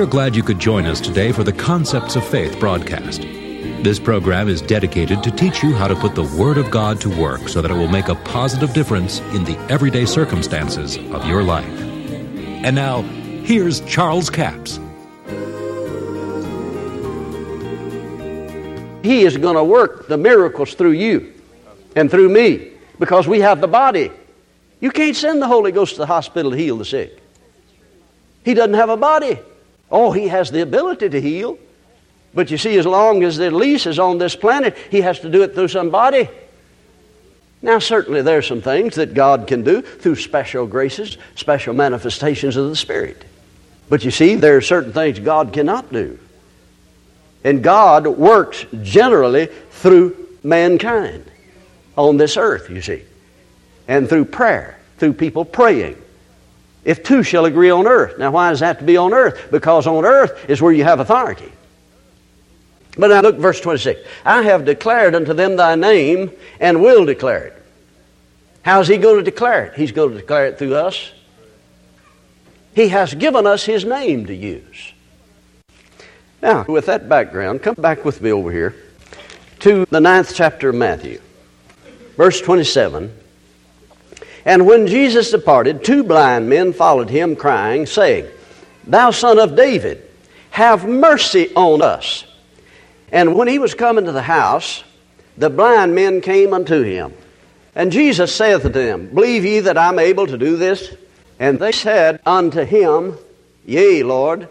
We're glad you could join us today for the Concepts of Faith broadcast. This program is dedicated to teach you how to put the Word of God to work so that it will make a positive difference in the everyday circumstances of your life. And now, here's Charles Capps. He is going to work the miracles through you and through me because we have the body. You can't send the Holy Ghost to the hospital to heal the sick. He doesn't have a body. Oh, he has the ability to heal. But you see, as long as the lease is on this planet, he has to do it through somebody. Now, certainly there are some things that God can do through special graces, special manifestations of the Spirit. But you see, there are certain things God cannot do. And God works generally through mankind on this earth, you see, and through prayer, through people praying. If two shall agree on earth. Now, why does that to be on earth? Because on earth is where you have authority. But now look, verse 26. I have declared unto them thy name and will declare it. How's he going to declare it? He's going to declare it through us. He has given us his name to use. Now, with that background, come back with me over here to the ninth chapter of Matthew, verse 27. And when Jesus departed, two blind men followed him, crying, saying, Thou son of David, have mercy on us. And when he was come into the house, the blind men came unto him. And Jesus saith unto them, Believe ye that I'm able to do this? And they said unto him, Yea, Lord.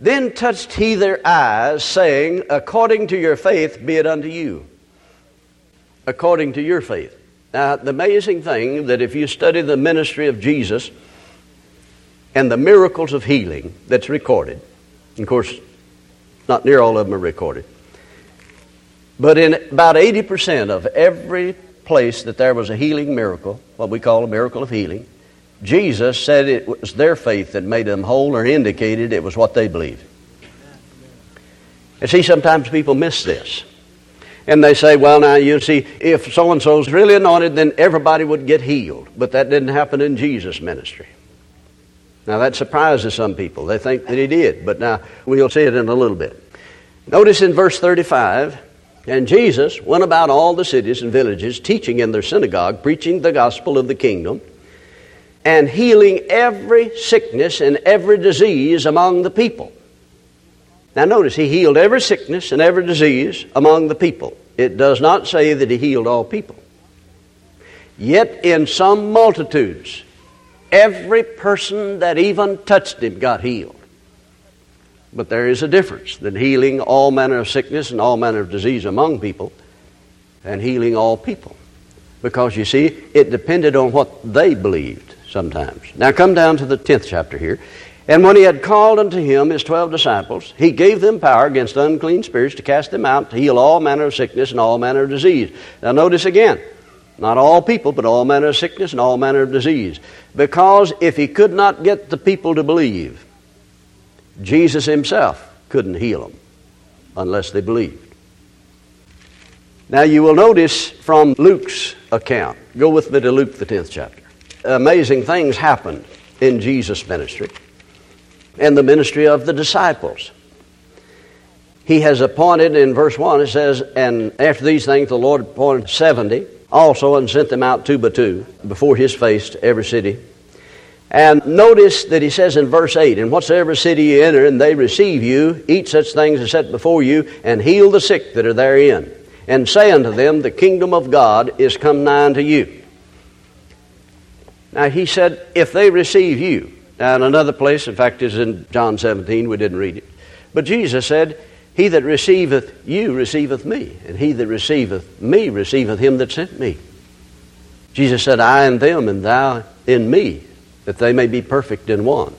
Then touched he their eyes, saying, According to your faith be it unto you. According to your faith. Now, the amazing thing that if you study the ministry of Jesus and the miracles of healing that's recorded, of course, not near all of them are recorded, but in about 80% of every place that there was a healing miracle, what we call a miracle of healing, Jesus said it was their faith that made them whole or indicated it was what they believed. And see, sometimes people miss this. And they say, well, now, you see, if so and so's really anointed, then everybody would get healed. But that didn't happen in Jesus' ministry. Now, that surprises some people. They think that he did. But now, we'll see it in a little bit. Notice in verse 35 and Jesus went about all the cities and villages, teaching in their synagogue, preaching the gospel of the kingdom, and healing every sickness and every disease among the people. Now, notice, he healed every sickness and every disease among the people. It does not say that he healed all people. Yet, in some multitudes, every person that even touched him got healed. But there is a difference than healing all manner of sickness and all manner of disease among people and healing all people. Because you see, it depended on what they believed sometimes. Now come down to the 10th chapter here. And when he had called unto him his twelve disciples, he gave them power against unclean spirits to cast them out, to heal all manner of sickness and all manner of disease. Now notice again, not all people, but all manner of sickness and all manner of disease. Because if he could not get the people to believe, Jesus himself couldn't heal them unless they believed. Now you will notice from Luke's account, go with me to Luke, the 10th chapter. Amazing things happened in Jesus' ministry and the ministry of the disciples. He has appointed, in verse 1, it says, And after these things the Lord appointed 70 also and sent them out two by two before his face to every city and notice that he says in verse 8, In whatsoever city you enter, and they receive you, eat such things as set before you, and heal the sick that are therein. And say unto them, The kingdom of God is come nigh unto you. Now he said, If they receive you. Now in another place, in fact, is in John 17, we didn't read it. But Jesus said, He that receiveth you receiveth me, and he that receiveth me receiveth him that sent me. Jesus said, I and them, and thou in me that they may be perfect in one.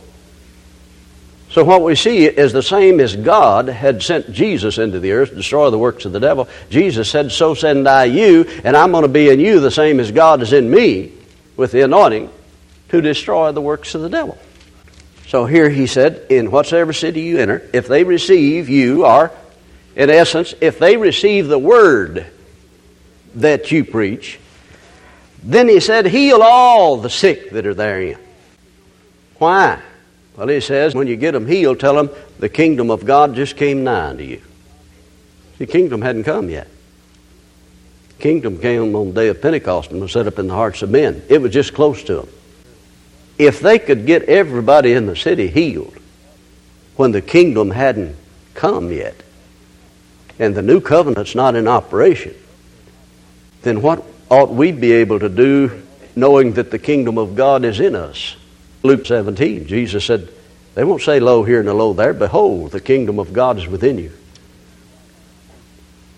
So, what we see is the same as God had sent Jesus into the earth to destroy the works of the devil. Jesus said, So send I you, and I'm going to be in you the same as God is in me with the anointing to destroy the works of the devil. So, here he said, In whatsoever city you enter, if they receive you, or in essence, if they receive the word that you preach, then he said, Heal all the sick that are therein. Why? Well, he says, when you get them healed, tell them the kingdom of God just came nigh unto you. The kingdom hadn't come yet. Kingdom came on the day of Pentecost and was set up in the hearts of men. It was just close to them. If they could get everybody in the city healed when the kingdom hadn't come yet, and the new covenant's not in operation, then what ought we be able to do knowing that the kingdom of God is in us? Luke 17, Jesus said, They won't say lo here and lo there. Behold, the kingdom of God is within you.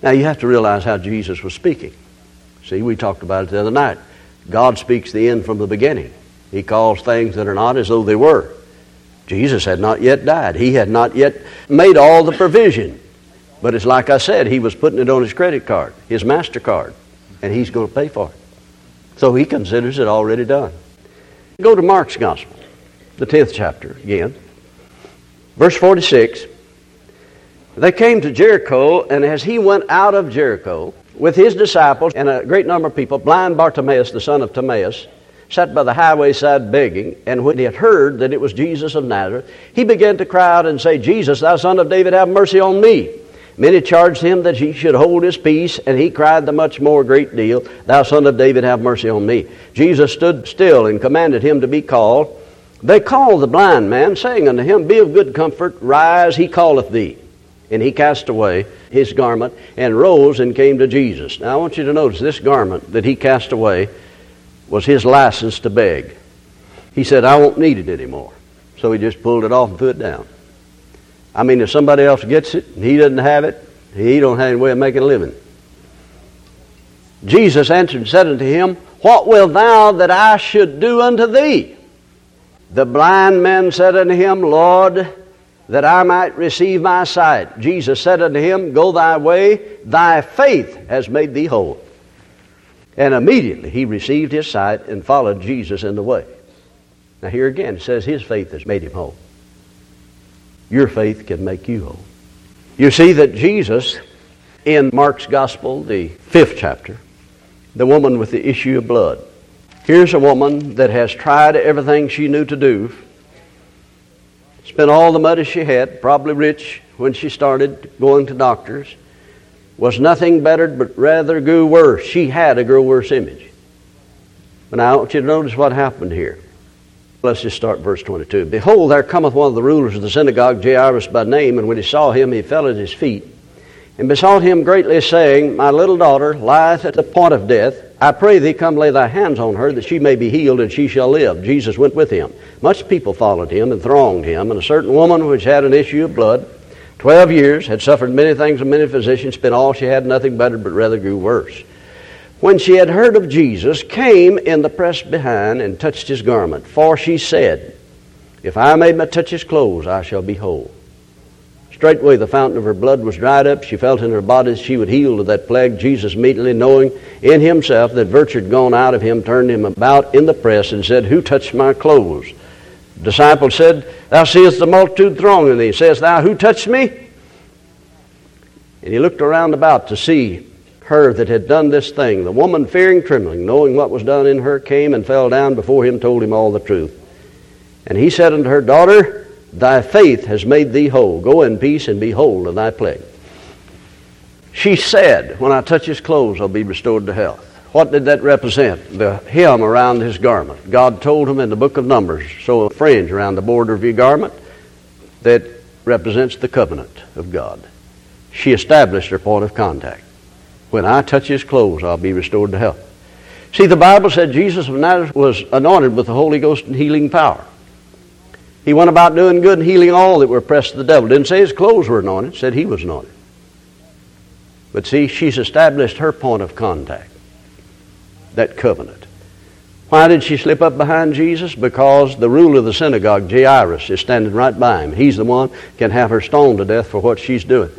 Now you have to realize how Jesus was speaking. See, we talked about it the other night. God speaks the end from the beginning. He calls things that are not as though they were. Jesus had not yet died. He had not yet made all the provision. But it's like I said, he was putting it on his credit card, his MasterCard, and he's going to pay for it. So he considers it already done. Go to Mark's Gospel, the 10th chapter again. Verse 46. They came to Jericho, and as he went out of Jericho with his disciples and a great number of people, blind Bartimaeus, the son of Timaeus, sat by the highway side begging, and when he had heard that it was Jesus of Nazareth, he began to cry out and say, Jesus, thou son of David, have mercy on me. Many charged him that he should hold his peace, and he cried the much more great deal, Thou son of David, have mercy on me. Jesus stood still and commanded him to be called. They called the blind man, saying unto him, Be of good comfort, rise, he calleth thee. And he cast away his garment and rose and came to Jesus. Now I want you to notice this garment that he cast away was his license to beg. He said, I won't need it anymore. So he just pulled it off and put it down. I mean, if somebody else gets it and he doesn't have it, he don't have any way of making a living. Jesus answered and said unto him, What wilt thou that I should do unto thee? The blind man said unto him, Lord, that I might receive my sight. Jesus said unto him, Go thy way, thy faith has made thee whole. And immediately he received his sight and followed Jesus in the way. Now, here again, it says his faith has made him whole. Your faith can make you whole. You see that Jesus, in Mark's Gospel, the fifth chapter, the woman with the issue of blood. Here's a woman that has tried everything she knew to do spent all the money she had, probably rich when she started going to doctors, was nothing better but rather grew worse. She had a grow worse image. But now I want you to notice what happened here. Let's just start verse 22. Behold, there cometh one of the rulers of the synagogue, Jairus by name, and when he saw him, he fell at his feet and besought him greatly, saying, My little daughter lieth at the point of death. I pray thee, come lay thy hands on her, that she may be healed, and she shall live. Jesus went with him. Much people followed him and thronged him, and a certain woman which had an issue of blood, twelve years, had suffered many things and many physicians, spent all she had, nothing better, but rather grew worse. When she had heard of Jesus, came in the press behind and touched his garment. For she said, If I may but touch his clothes, I shall be whole. Straightway the fountain of her blood was dried up. She felt in her body she would heal of that plague. Jesus, immediately knowing in himself that virtue had gone out of him, turned him about in the press and said, Who touched my clothes? The disciple said, Thou seest the multitude thronging thee. Sayest thou, Who touched me? And he looked around about to see her that had done this thing. The woman, fearing, trembling, knowing what was done in her, came and fell down before him, told him all the truth. And he said unto her, Daughter, Thy faith has made thee whole. Go in peace and be whole of thy plague. She said, When I touch his clothes, I'll be restored to health. What did that represent? The hem around his garment. God told him in the book of Numbers, so a fringe around the border of your garment that represents the covenant of God. She established her point of contact. When I touch his clothes, I'll be restored to health. See, the Bible said Jesus of Nazareth was anointed with the Holy Ghost and healing power. He went about doing good and healing all that were oppressed of the devil. Didn't say his clothes were anointed, said he was anointed. But see, she's established her point of contact, that covenant. Why did she slip up behind Jesus? Because the ruler of the synagogue, Jairus, is standing right by him. He's the one can have her stoned to death for what she's doing.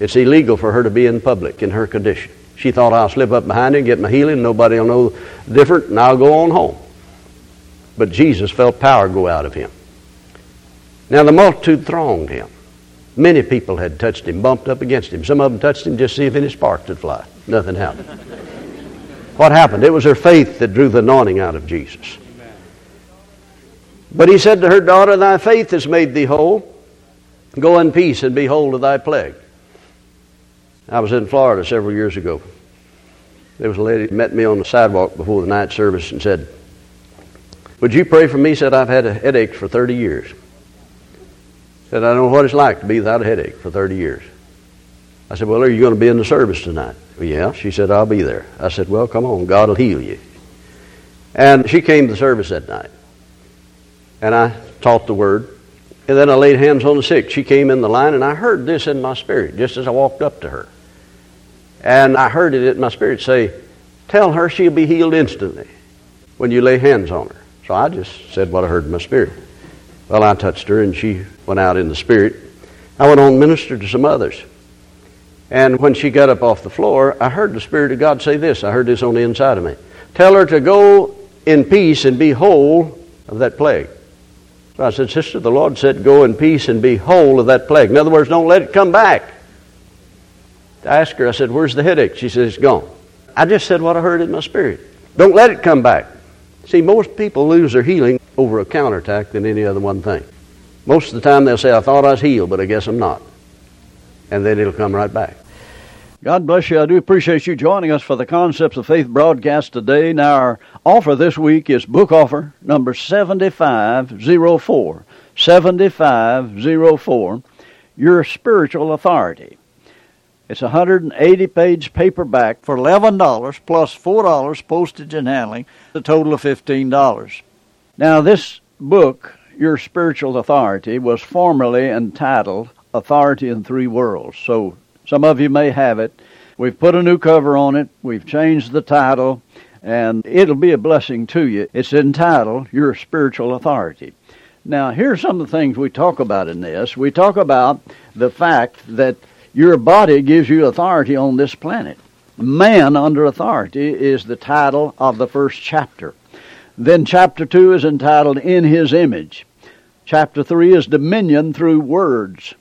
It's illegal for her to be in public in her condition. She thought I'll slip up behind him, get my healing, nobody will know different, and I'll go on home. But Jesus felt power go out of him. Now the multitude thronged him. Many people had touched him, bumped up against him. Some of them touched him just to see if any sparks would fly. Nothing happened. What happened? It was her faith that drew the anointing out of Jesus. But he said to her, Daughter, thy faith has made thee whole. Go in peace and be whole of thy plague. I was in Florida several years ago. There was a lady met me on the sidewalk before the night service and said, Would you pray for me? Said, I've had a headache for 30 years. Said, I don't know what it's like to be without a headache for 30 years. I said, Well, are you going to be in the service tonight? Yeah. She said, I'll be there. I said, Well, come on, God will heal you. And she came to the service that night. And I taught the word. And then I laid hands on the sick. She came in the line, and I heard this in my spirit just as I walked up to her. And I heard it in my spirit say, Tell her she'll be healed instantly when you lay hands on her. So I just said what I heard in my spirit. Well, I touched her, and she went out in the spirit. I went on and ministered to some others. And when she got up off the floor, I heard the Spirit of God say this. I heard this on the inside of me. Tell her to go in peace and be whole of that plague. So I said, Sister, the Lord said, go in peace and be whole of that plague. In other words, don't let it come back. I asked her, I said, Where's the headache? She said, It's gone. I just said what I heard in my spirit. Don't let it come back. See, most people lose their healing over a counterattack than any other one thing. Most of the time they'll say, I thought I was healed, but I guess I'm not. And then it'll come right back. God bless you. I do appreciate you joining us for the Concepts of Faith broadcast today. Now, our offer this week is book offer number 7504. 7504. Your Spiritual Authority. It's a 180 page paperback for $11 plus $4 postage and handling, a total of $15. Now, this book, Your Spiritual Authority, was formerly entitled Authority in Three Worlds. So some of you may have it. We've put a new cover on it. We've changed the title, and it'll be a blessing to you. It's entitled Your Spiritual Authority. Now, here's some of the things we talk about in this. We talk about the fact that your body gives you authority on this planet. Man under authority is the title of the first chapter. Then chapter 2 is entitled In His Image. Chapter 3 is Dominion Through Words.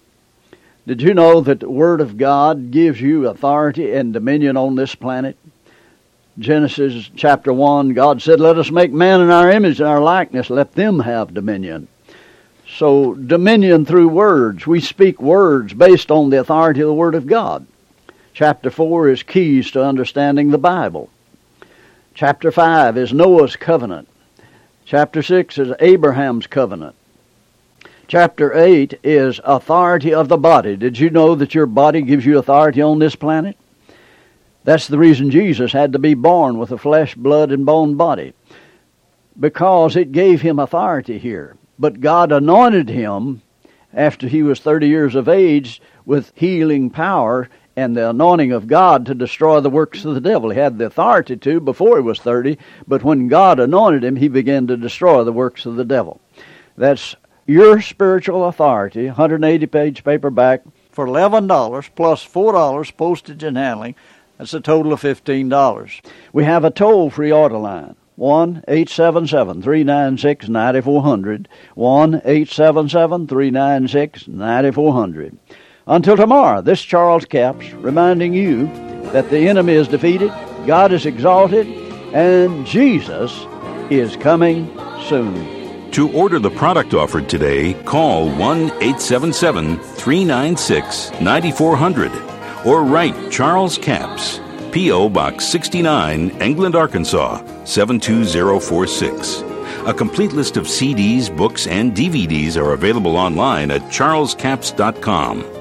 Did you know that the Word of God gives you authority and dominion on this planet? Genesis chapter 1, God said, Let us make man in our image and our likeness, let them have dominion. So, dominion through words. We speak words based on the authority of the Word of God. Chapter 4 is keys to understanding the Bible. Chapter 5 is Noah's covenant. Chapter 6 is Abraham's covenant. Chapter 8 is authority of the body. Did you know that your body gives you authority on this planet? That's the reason Jesus had to be born with a flesh, blood, and bone body. Because it gave him authority here. But God anointed him after he was 30 years of age with healing power and the anointing of God to destroy the works of the devil. He had the authority to before he was 30, but when God anointed him, he began to destroy the works of the devil. That's your Spiritual Authority, 180 page paperback for $11 plus $4 postage and handling. That's a total of $15. We have a toll free order line. 1 877 396 9400. 1 877 396 9400. Until tomorrow, this Charles Capps reminding you that the enemy is defeated, God is exalted, and Jesus is coming soon. To order the product offered today, call 1 877 396 9400 or write Charles Capps, P.O. Box 69, England, Arkansas 72046. A complete list of CDs, books, and DVDs are available online at charlescapps.com.